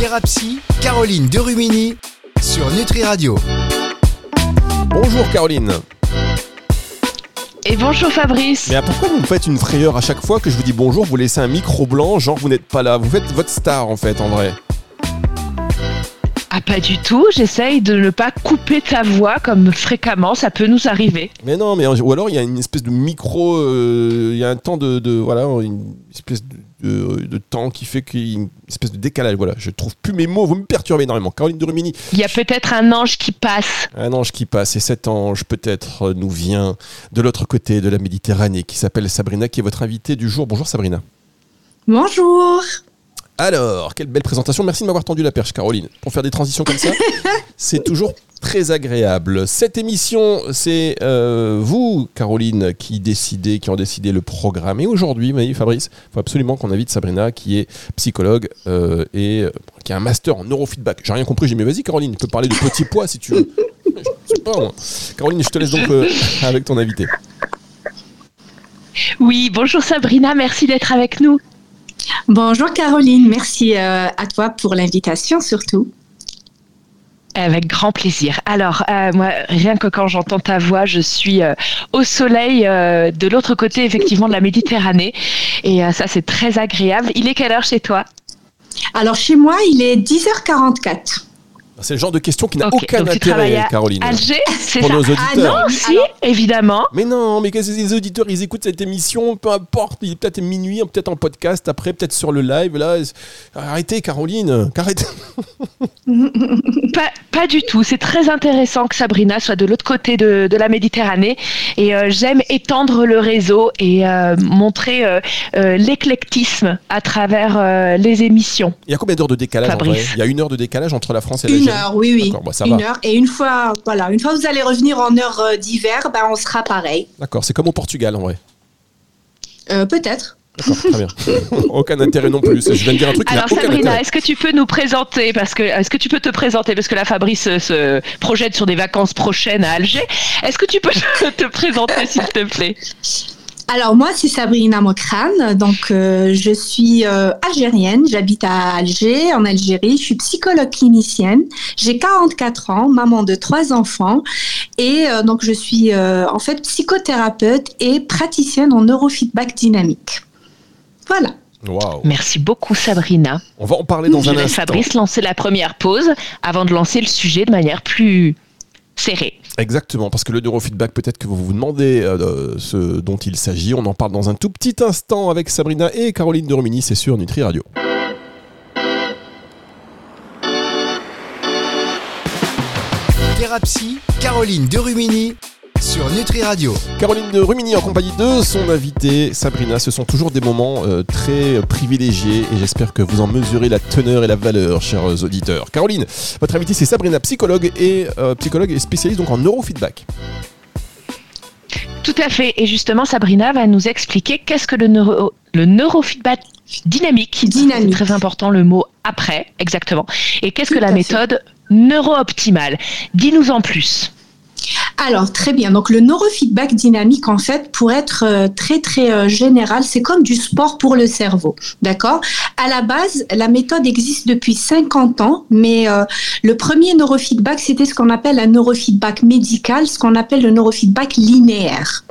Thérapie, Caroline Derumini sur Nutri Radio. Bonjour Caroline. Et bonjour Fabrice. Mais pourquoi vous me faites une frayeur à chaque fois que je vous dis bonjour Vous laissez un micro blanc, genre vous n'êtes pas là. Vous faites votre star en fait, en vrai. Ah pas du tout, j'essaye de ne pas couper ta voix comme fréquemment, ça peut nous arriver. Mais non, mais ou alors il y a une espèce de micro, euh, il y a un temps de, de- voilà, une espèce de, de- de temps qui fait qu'il y a une espèce de décalage. Voilà, je trouve plus mes mots, vous me perturbez énormément. Caroline de Rumini, Il y a peut-être un ange qui passe. un ange qui passe et cet ange peut-être nous vient de l'autre côté de la Méditerranée qui s'appelle Sabrina, qui est votre invitée du jour. Bonjour Sabrina. Bonjour. Alors, quelle belle présentation. Merci de m'avoir tendu la perche, Caroline. Pour faire des transitions comme ça, c'est toujours très agréable. Cette émission, c'est euh, vous, Caroline, qui décidez, qui ont décidé le programme. Et aujourd'hui, Fabrice, il faut absolument qu'on invite Sabrina, qui est psychologue euh, et euh, qui a un master en neurofeedback. J'ai rien compris. J'ai dit, mais vas-y, Caroline, tu peux parler de petits pois si tu veux. Je sais pas, moi. Caroline, je te laisse donc euh, avec ton invité. Oui, bonjour Sabrina, merci d'être avec nous. Bonjour Caroline, merci euh, à toi pour l'invitation surtout. Avec grand plaisir. Alors, euh, moi, rien que quand j'entends ta voix, je suis euh, au soleil euh, de l'autre côté, effectivement, de la Méditerranée. Et ça, c'est très agréable. Il est quelle heure chez toi? Alors chez moi, il est 10h44. C'est le genre de question qui n'a aucun intérêt, à Caroline. Alger, c'est Pour ça nos Ah auditeurs. non, Non, si, Alors- évidemment. Mais non, mais que les auditeurs, ils écoutent cette émission, peu importe, il est peut-être minuit, peut-être en podcast, après peut-être sur le live, là. Arrêtez, Caroline, arrêtez. Pas, pas du tout. C'est très intéressant que Sabrina soit de l'autre côté de, de la Méditerranée. Et euh, j'aime étendre le réseau et euh, montrer euh, l'éclectisme à travers les émissions. Il y a combien d'heures de décalage en Fabrice. vrai Il y a une heure de décalage entre la France et l'Algérie heure, oui, oui. Bah, ça une va. heure. Et une fois, voilà, une fois que vous allez revenir en heure euh, d'hiver, ben, on sera pareil. D'accord, c'est comme au Portugal en vrai. Euh, Peut-être. D'accord, très bien. aucun intérêt non plus. Je viens de dire un truc Alors Sabrina, est-ce que tu peux nous présenter parce que est-ce que tu peux te présenter parce que là Fabrice euh, se projette sur des vacances prochaines à Alger. Est-ce que tu peux te présenter s'il te plaît? Alors moi, c'est Sabrina Mokran. Donc euh, je suis euh, algérienne. J'habite à Alger, en Algérie. Je suis psychologue clinicienne. J'ai 44 ans, maman de trois enfants. Et euh, donc je suis euh, en fait psychothérapeute et praticienne en neurofeedback dynamique. Voilà. Waouh. Merci beaucoup Sabrina. On va en parler dans Je un laisse instant. Fabrice lancer la première pause avant de lancer le sujet de manière plus serrée. Exactement, parce que le neurofeedback, peut-être que vous vous demandez euh, ce dont il s'agit. On en parle dans un tout petit instant avec Sabrina et Caroline de Rumini, c'est sur Nutri Radio. Thérapie, Caroline Derumini sur Nutri Radio. Caroline de Rumini en compagnie de son invité Sabrina, ce sont toujours des moments euh, très privilégiés et j'espère que vous en mesurez la teneur et la valeur, chers auditeurs. Caroline, votre invité c'est Sabrina, psychologue et euh, psychologue et spécialiste donc en neurofeedback. Tout à fait. Et justement, Sabrina va nous expliquer qu'est-ce que le, neuro, le neurofeedback dynamique. Dynamique. C'est très important le mot après, exactement. Et qu'est-ce que la méthode neuro-optimale? Dis-nous en plus. Alors, très bien. Donc, le neurofeedback dynamique, en fait, pour être euh, très, très euh, général, c'est comme du sport pour le cerveau. D'accord? À la base, la méthode existe depuis 50 ans, mais euh, le premier neurofeedback, c'était ce qu'on appelle un neurofeedback médical, ce qu'on appelle le neurofeedback linéaire.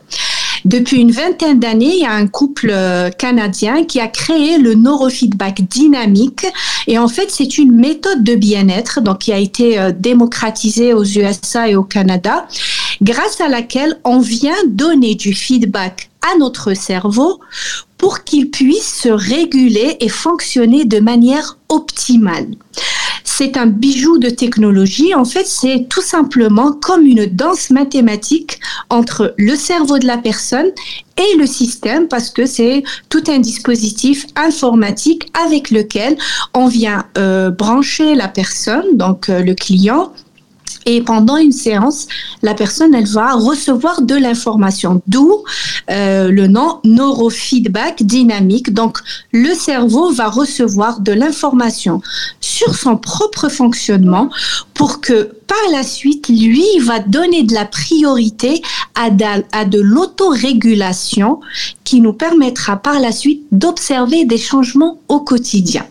Depuis une vingtaine d'années, il y a un couple euh, canadien qui a créé le neurofeedback dynamique. Et en fait, c'est une méthode de bien-être donc qui a été euh, démocratisée aux USA et au Canada, grâce à laquelle on vient donner du feedback à notre cerveau pour qu'il puisse se réguler et fonctionner de manière optimale. C'est un bijou de technologie. En fait, c'est tout simplement comme une danse mathématique entre le cerveau de la personne et le système parce que c'est tout un dispositif informatique avec lequel on vient euh, brancher la personne, donc euh, le client, et pendant une séance, la personne, elle va recevoir de l'information, d'où euh, le nom neurofeedback dynamique. Donc, le cerveau va recevoir de l'information sur son propre fonctionnement pour que par la suite, lui, il va donner de la priorité à, à de l'autorégulation qui nous permettra par la suite d'observer des changements au quotidien.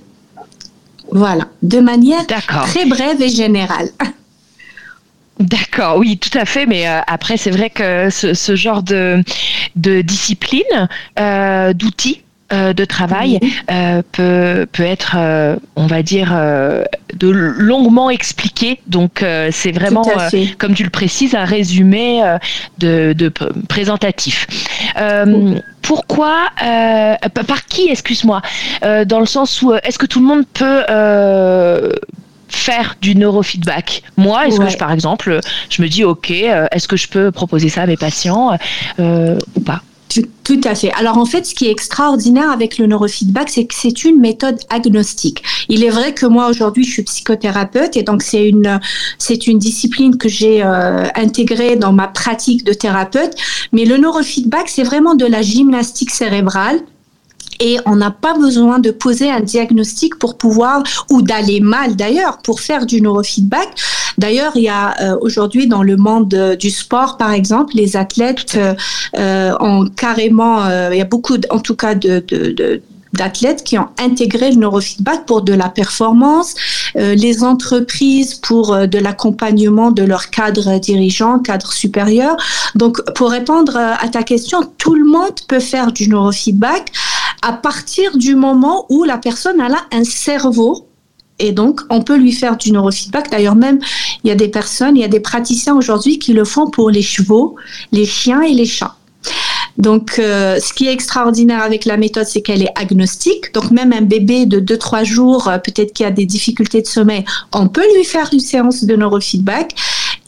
Voilà, de manière très brève et générale. D'accord, oui, tout à fait. Mais euh, après, c'est vrai que ce, genre de, de discipline, euh, d'outils, euh, de travail peut, peut être, on va dire, de longuement expliqué. Donc, c'est vraiment, comme tu le précises, un résumé de, de présentatif. pourquoi, par qui, excuse-moi, dans le sens où est-ce que tout le monde peut faire du neurofeedback. Moi, est-ce que je, par exemple, je me dis, OK, euh, est-ce que je peux proposer ça à mes patients euh, ou pas? Tout, à fait. Alors en fait, ce qui est extraordinaire avec le neurofeedback, c'est que c'est une méthode agnostique. Il est vrai que moi aujourd'hui, je suis psychothérapeute et donc c'est une c'est une discipline que j'ai euh, intégrée dans ma pratique de thérapeute. Mais le neurofeedback, c'est vraiment de la gymnastique cérébrale et on n'a pas besoin de poser un diagnostic pour pouvoir, ou d'aller mal d'ailleurs, pour faire du neurofeedback. D'ailleurs, il y a euh, aujourd'hui dans le monde euh, du sport, par exemple, les athlètes euh, ont carrément, il y a beaucoup, en tout cas, de, de d'athlètes qui ont intégré le neurofeedback pour de la performance, les entreprises pour de l'accompagnement de leurs cadres dirigeants, cadres supérieurs. Donc, pour répondre à ta question, tout le monde peut faire du neurofeedback à partir du moment où la personne a un cerveau et donc, on peut lui faire du neurofeedback. D'ailleurs, même, il y a des personnes, il y a des praticiens aujourd'hui qui le font pour les chevaux, les chiens et les chats. Donc, euh, ce qui est extraordinaire avec la méthode, c'est qu'elle est agnostique. Donc, même un bébé de 2-3 jours, euh, peut-être qu'il a des difficultés de sommeil, on peut lui faire une séance de neurofeedback.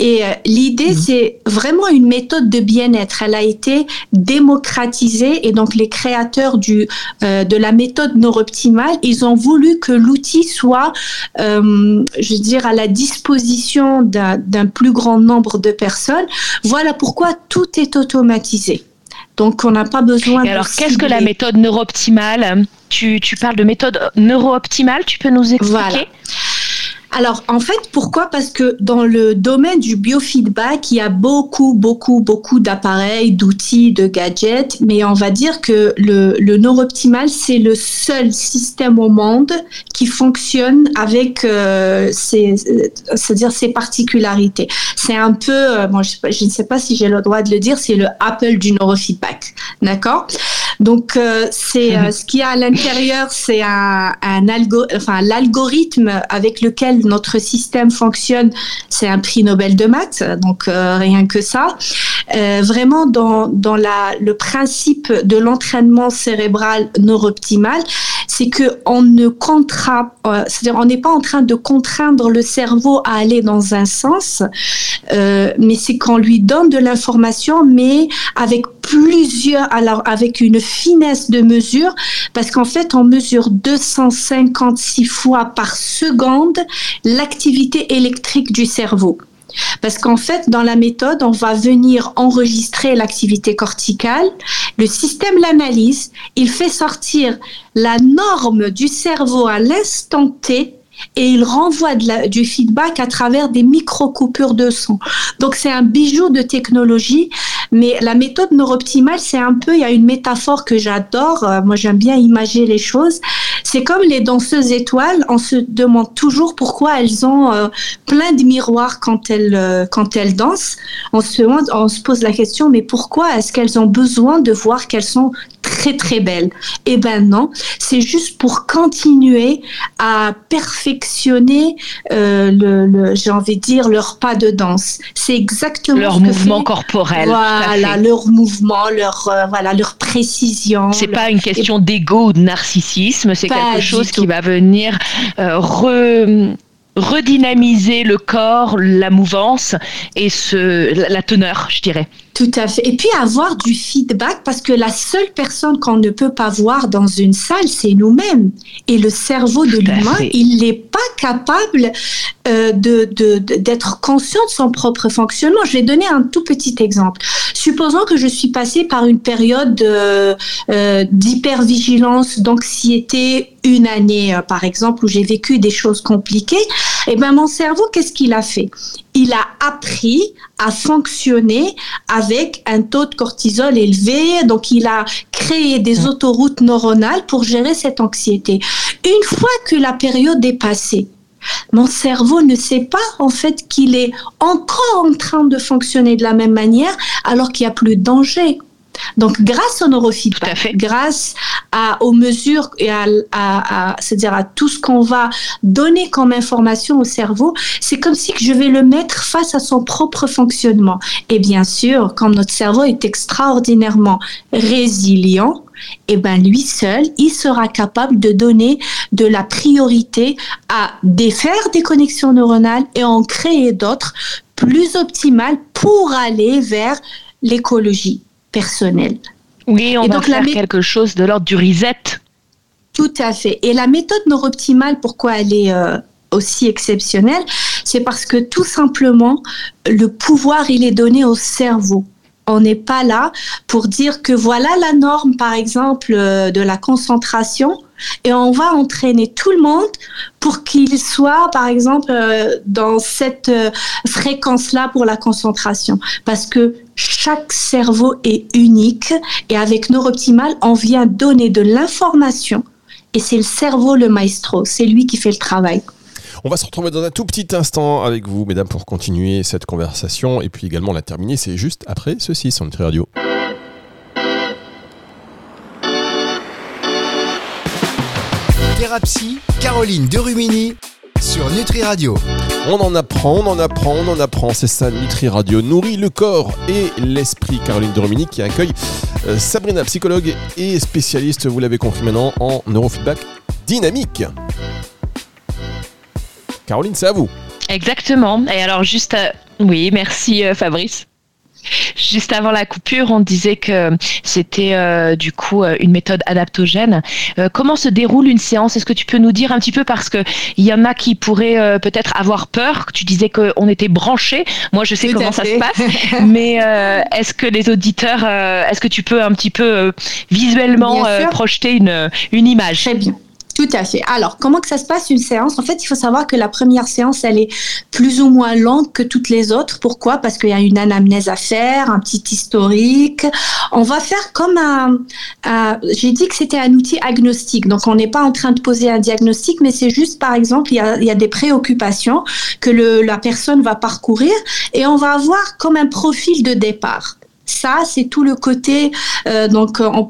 Et euh, l'idée, mhm. c'est vraiment une méthode de bien-être. Elle a été démocratisée et donc les créateurs du, euh, de la méthode neurooptimale, ils ont voulu que l'outil soit, euh, je veux dire, à la disposition d'un plus grand nombre de personnes. Voilà pourquoi tout est automatisé. Donc, on n'a pas besoin. Et alors, qu'est-ce que la méthode neurooptimale? Tu, tu parles de méthode neurooptimale. Tu peux nous expliquer? Voilà. Alors, en fait, pourquoi? Parce que dans le domaine du biofeedback, il y a beaucoup, beaucoup, beaucoup d'appareils, d'outils, de gadgets, mais on va dire que le, le neurooptimal, c'est le seul système au monde qui fonctionne avec euh, ses, c'est-à-dire ses particularités. C'est un peu, euh, je, je, ne sais pas si j'ai le droit de le dire, c'est le Apple du neurofeedback, d'accord? Donc, euh, c'est mhm. ce qu'il y a à l'intérieur, c'est un, un algo, enfin l'algorithme avec lequel notre système fonctionne, c'est un prix Nobel de maths, donc euh, rien que ça. Euh, vraiment dans, dans la, le principe de l'entraînement cérébral neurooptimal, c'est que on ne contraint, euh, c'est-à-dire on n'est pas en train de contraindre le cerveau à aller dans un sens, mais c'est qu'on lui donne de l'information, mais avec plusieurs, alors avec une finesse de mesure, parce qu'en fait on mesure 256 fois par seconde l'activité électrique du cerveau. Parce qu'en fait, dans la méthode, on va venir enregistrer l'activité corticale. Le système l'analyse, il fait sortir la norme du cerveau à l'instant T et il renvoie du feedback à travers des micro-coupures de son. Donc c'est un bijou de technologie, mais la méthode neurooptimale, c'est un peu, il y a une métaphore que j'adore, euh, moi j'aime bien imager les choses, c'est comme les danseuses étoiles, on se demande toujours pourquoi elles ont euh, plein de miroirs quand elles, euh, quand elles dansent. On se, on se pose la question, mais pourquoi est-ce qu'elles ont besoin de voir qu'elles sont très très belles Eh ben non, c'est juste pour continuer à perfectionner euh, le, j'ai envie de dire leur pas de danse. C'est exactement leur mouvement corporel. Voilà, leur mouvement, leur voilà, leur précision. C'est pas une question d'ego ou de narcissisme, c'est quelque chose qui va venir euh, redynamiser le corps, la mouvance et la teneur, je dirais. Tout à fait. Et puis avoir du feedback parce que la seule personne qu'on ne peut pas voir dans une salle, c'est nous-mêmes. Et le cerveau de l'humain, il n'est pas capable euh, de, d'être conscient de son propre fonctionnement. Je vais donner un tout petit exemple. Supposons que je suis passée par une période euh, d'hypervigilance, d'anxiété, une année, euh, par exemple, où j'ai vécu des choses compliquées. Et eh ben mon cerveau, qu'est-ce qu'il a fait? Il a appris à fonctionner avec un taux de cortisol élevé. Donc, il a créé des autoroutes neuronales pour gérer cette anxiété. Une fois que la période est passée, mon cerveau ne sait pas en fait qu'il est encore en train de fonctionner de la même manière alors qu'il n'y a plus de danger. Donc, grâce au neurofeedback, grâce à, aux mesures et à, à, à c'est-à-dire à tout ce qu'on va donner comme information au cerveau, c'est comme si je vais le mettre face à son propre fonctionnement. Et bien sûr, quand notre cerveau est extraordinairement résilient, et eh ben lui seul, il sera capable de donner de la priorité à défaire des connexions neuronales et en créer d'autres plus optimales pour aller vers l'écologie personnel. Oui, on va faire quelque chose de l'ordre du reset. Tout à fait. Et la méthode neurooptimale, pourquoi elle est euh, aussi exceptionnelle C'est parce que tout simplement, le pouvoir, il est donné au cerveau. On n'est pas là pour dire que voilà la norme, par exemple, euh, de la concentration et on va entraîner tout le monde pour qu'il soit, par exemple, euh, dans cette euh, fréquence-là pour la concentration. Parce que chaque cerveau est unique et avec Neurooptimal, on vient donner de l'information et c'est le cerveau le maestro, c'est lui qui fait le travail. On va se retrouver dans un tout petit instant avec vous, mesdames, pour continuer cette conversation et puis également la terminer. C'est juste après ceci sur Nutri Radio. Thérapie, Caroline Derumini sur Nutri Radio. On en apprend, on en apprend, on en apprend. C'est ça, Nutri Radio nourrit le corps et l'esprit. Caroline Derumini qui accueille euh, Sabrina, psychologue et spécialiste, vous l'avez compris maintenant, en neurofeedback dynamique. Caroline, c'est à vous. Exactement. Et alors juste, euh, oui, merci euh, Fabrice. Juste avant la coupure, on disait que c'était euh, du coup une méthode adaptogène. Euh, comment se déroule une séance? Est-ce que tu peux nous dire un petit peu? Parce que il y en a qui pourraient peut-être avoir peur. Tu disais qu'on était branchés. Moi, je sais comment ça se passe, mais est-ce que les auditeurs, est-ce que tu peux un petit peu visuellement projeter une, une image? Très bien. Tout à fait. Alors, comment que ça se passe une séance? En fait, il faut savoir que la première séance, elle est plus ou moins longue que toutes les autres. Pourquoi? Parce qu'il y a une anamnèse à faire, un petit historique. On va faire comme un... J'ai dit que c'était un outil agnostique. Donc, on n'est pas en train de poser un diagnostic, mais c'est juste, par exemple, il y a, il y a des préoccupations que le, la personne va parcourir et on va avoir comme un profil de départ. Ça, c'est tout le côté. Euh, donc, on,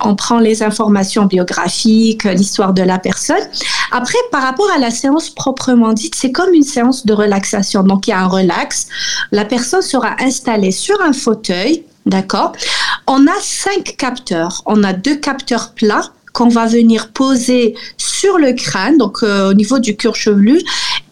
on, prend les informations biographiques, l'histoire de la personne. Après, par rapport à la séance proprement dite, c'est comme une séance de relaxation. Donc, il y a un relax. La personne sera installée sur un fauteuil. D'accord? On a cinq capteurs. On a deux capteurs plats qu'on va venir poser sur le crâne, donc euh, au niveau du cuir chevelu,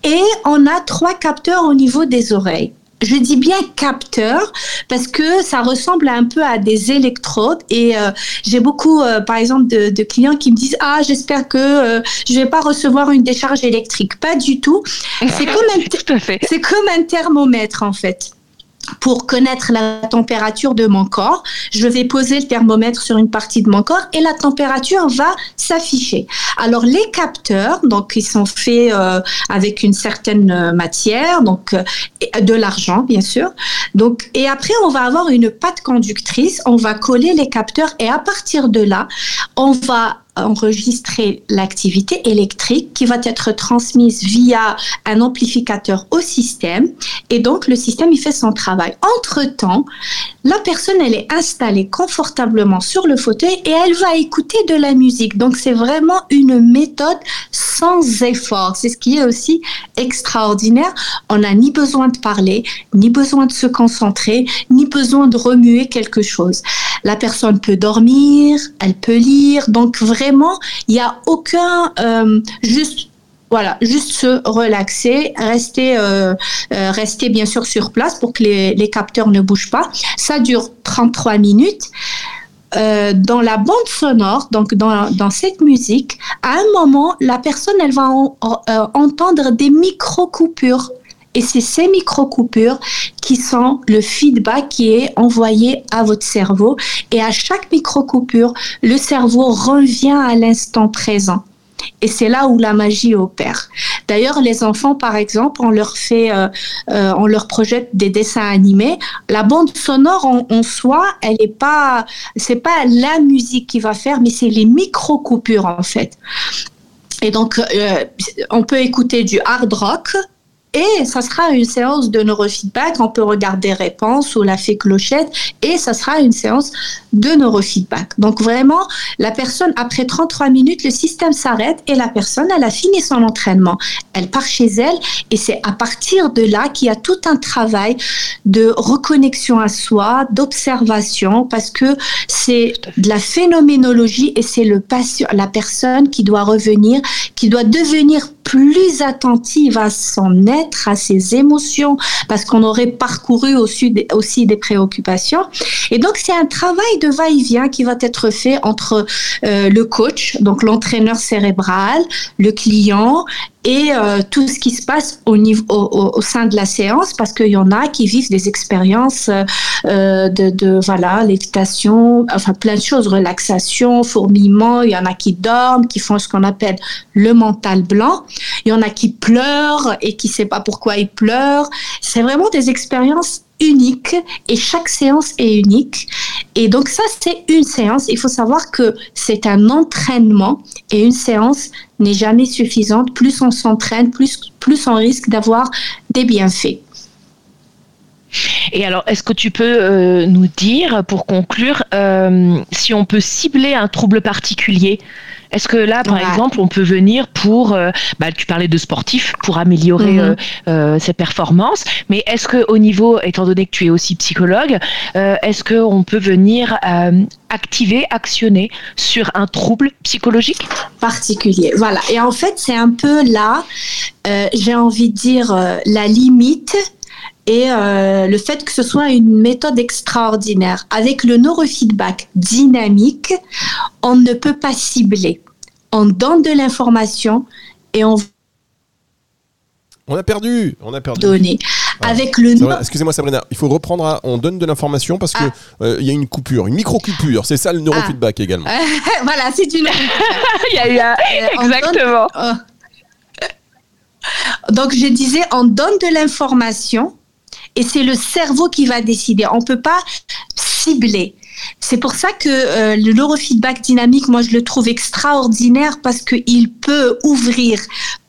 et on a trois capteurs au niveau des oreilles je dis bien capteur parce que ça ressemble un peu à des électrodes et euh, j'ai beaucoup euh, par exemple de, clients qui me disent ah j'espère que euh, je vais pas recevoir une décharge électrique. Pas du tout. C'est comme c'est comme un thermomètre en fait pour connaître la température de mon corps, je vais poser le thermomètre sur une partie de mon corps et la température va s'afficher. Alors les capteurs, donc ils sont faits euh, avec une certaine euh, matière, donc euh, de l'argent bien sûr. Donc et après on va avoir une pâte conductrice, on va coller les capteurs et à partir de là, on va enregistrer l'activité électrique qui va être transmise via un amplificateur au système et donc le système il fait son travail. Entre-temps, la personne elle est installée confortablement sur le fauteuil et elle va écouter de la musique. Donc c'est vraiment une méthode sans effort. C'est ce qui est aussi extraordinaire. On n'a ni besoin de parler, ni besoin de se concentrer, ni besoin de remuer quelque chose. La personne peut dormir, elle peut lire. Donc vraiment, il n'y a aucun euh, juste voilà, juste se relaxer, rester, euh, euh, rester bien sûr sur place pour que les, les, capteurs ne bougent pas. Ça dure 33 minutes. Dans la bande sonore, donc dans, dans, cette musique, à un moment, la personne, elle va entendre des micro-coupures. Et c'est ces micro-coupures qui sont le feedback qui est envoyé à votre cerveau. Et à chaque micro-coupure, le cerveau revient à l'instant présent. Et c'est là où la magie opère. D'ailleurs, les enfants, par exemple, on leur fait, euh, euh, on leur projette des dessins animés. La bande sonore en, soi, elle est pas, c'est pas la musique qui va faire, mais c'est les micro coupures en fait. Et donc, euh, on peut écouter du hard rock, et ça sera une séance de neurofeedback. On peut regarder réponse ou la fée clochette et ça sera une séance de neurofeedback. Donc vraiment, la personne, après 33 minutes, le système s'arrête et la personne, elle a fini son entraînement. Elle part chez elle et c'est à partir de là qu'il y a tout un travail de reconnexion à soi, d'observation, parce que c'est de la phénoménologie et c'est la personne qui doit revenir, qui doit devenir plus attentive à son être, à ses émotions, parce qu'on aurait parcouru aussi des, préoccupations. Et donc, c'est un travail de va-et-vient qui va être fait entre euh, le coach, donc l'entraîneur cérébral, le client et euh, tout ce qui se passe au, niveau, au, sein de la séance, parce qu'il y en a qui vivent des expériences euh, de, de, voilà, lévitation, enfin plein de choses, relaxation, fourmillement, il y en a qui dorment, qui font ce qu'on appelle le mental blanc, il y en a qui pleurent et qui ne savent pas pourquoi ils pleurent. C'est vraiment des expériences uniques et chaque séance est unique. Et donc ça, c'est une séance. Il faut savoir que c'est un entraînement et une séance n'est jamais suffisante. Plus on s'entraîne, plus, plus on risque d'avoir des bienfaits. Et alors, est-ce que tu peux euh, nous dire, pour conclure, euh, si on peut cibler un trouble particulier est-ce que là, par exemple, on peut venir pour, euh, bah, tu parlais de sportif, pour améliorer mhm. ses performances, mais est-ce que au niveau, étant donné que tu es aussi psychologue, est-ce qu'on peut venir activer, actionner sur un trouble psychologique? Particulier Voilà. Et en fait, c'est un peu là, j'ai envie de dire, la limite et euh, le fait que ce soit une méthode extraordinaire. Avec le neurofeedback dynamique, on ne peut pas cibler. On donne de l'information et on on a perdu, on a perdu. Donner. Ah. Avec le Excusez-moi Sabrina, il faut reprendre. on donne de l'information parce que ah. euh, il y a une coupure, une micro coupure. C'est ça le neurofeedback également. voilà, c'est une. il y a, eu euh, exactement. Oh. Donc je disais, on donne de l'information et c'est le cerveau qui va décider. On ne peut pas cibler. C'est pour ça que euh, le neurofeedback dynamique, moi, je le trouve extraordinaire parce qu'il peut ouvrir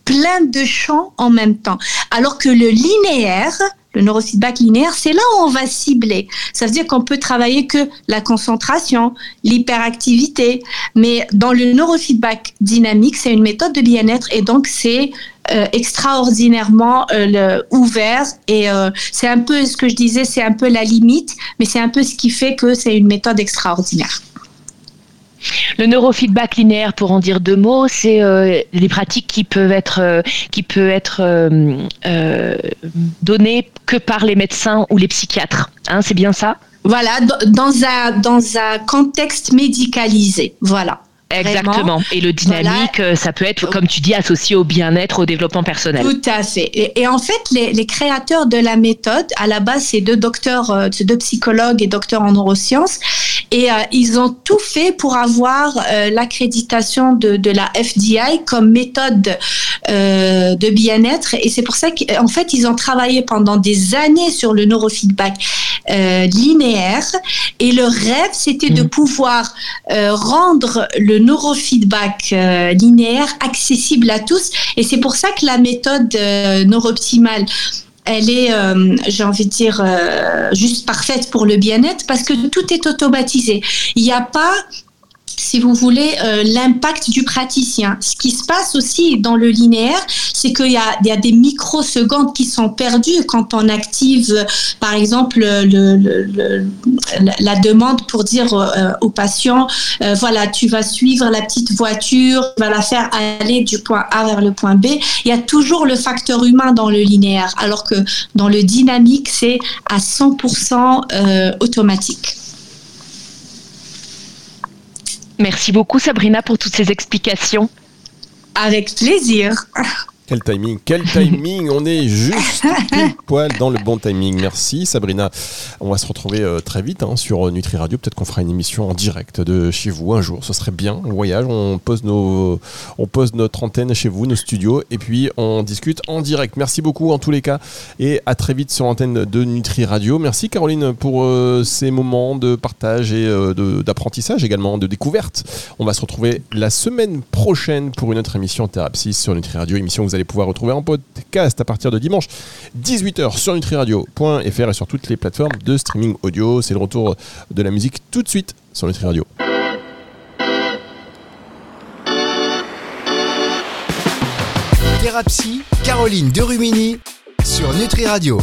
plein de champs en même temps. Alors que le linéaire, le neurofeedback linéaire, c'est là où on va cibler. Ça veut dire qu'on peut travailler que la concentration, l'hyperactivité. Mais dans le neurofeedback dynamique, c'est une méthode de bien-être et donc c'est euh, extraordinairement euh, ouvert et euh, c'est un peu ce que je disais, c'est un peu la limite, mais c'est un peu ce qui fait que c'est une méthode extraordinaire. Le neurofeedback linéaire, pour en dire deux mots, c'est les pratiques qui peuvent être, qui peut être données que par les médecins ou les psychiatres. Hein, c'est bien ça? Voilà, dans un, dans un contexte médicalisé. Voilà. Exactement. Et le dynamique, euh, ça peut être, comme tu dis, associé au bien-être, au développement personnel. Tout à fait. Et, en fait, les, créateurs de la méthode, à la base, c'est deux docteurs, euh, deux psychologues et docteurs en neurosciences. Et euh, ils ont tout fait pour avoir l'accréditation de, de, la FDI comme méthode de bien-être. Et c'est pour ça qu'en fait, ils ont travaillé pendant des années sur le neurofeedback linéaire. Et le rêve, c'était de mmh. pouvoir rendre le neurofeedback euh, linéaire accessible à tous. Et c'est pour ça que la méthode euh, elle est, euh, j'ai envie de dire, juste parfaite pour le bien-être parce que tout est automatisé. Il n'y a pas si vous voulez, euh, l'impact du praticien. Ce qui se passe aussi dans le linéaire, c'est qu'il y a, y a des microsecondes qui sont perdues quand on active, par exemple, le, la demande pour dire euh, au patient, euh, voilà, tu vas suivre la petite voiture, tu vas la faire aller du point A vers le point B. Il y a toujours le facteur humain dans le linéaire, alors que dans le dynamique, c'est à 100% automatique. Merci beaucoup Sabrina pour toutes ces explications. Avec plaisir. Quel timing, quel timing On est juste poil dans le bon timing. Merci Sabrina. On va se retrouver euh, très vite hein, sur Nutri Radio. Peut-être qu'on fera une émission en direct de chez vous un jour. Ce serait bien. On voyage, on pose, nos, on pose notre antenne chez vous, nos studios, et puis on discute en direct. Merci beaucoup en tous les cas. Et à très vite sur l'antenne de Nutri Radio. Merci Caroline pour euh, ces moments de partage et euh, d'apprentissage également, de découverte. On va se retrouver la semaine prochaine pour une autre émission Thérapsis sur Nutri Radio. Émission que vous allez pouvoir retrouver en podcast à partir de dimanche 18h sur nutriradio.fr et sur toutes les plateformes de streaming audio. C'est le retour de la musique tout de suite sur Nutri Radio. Caroline sur Nutri Radio.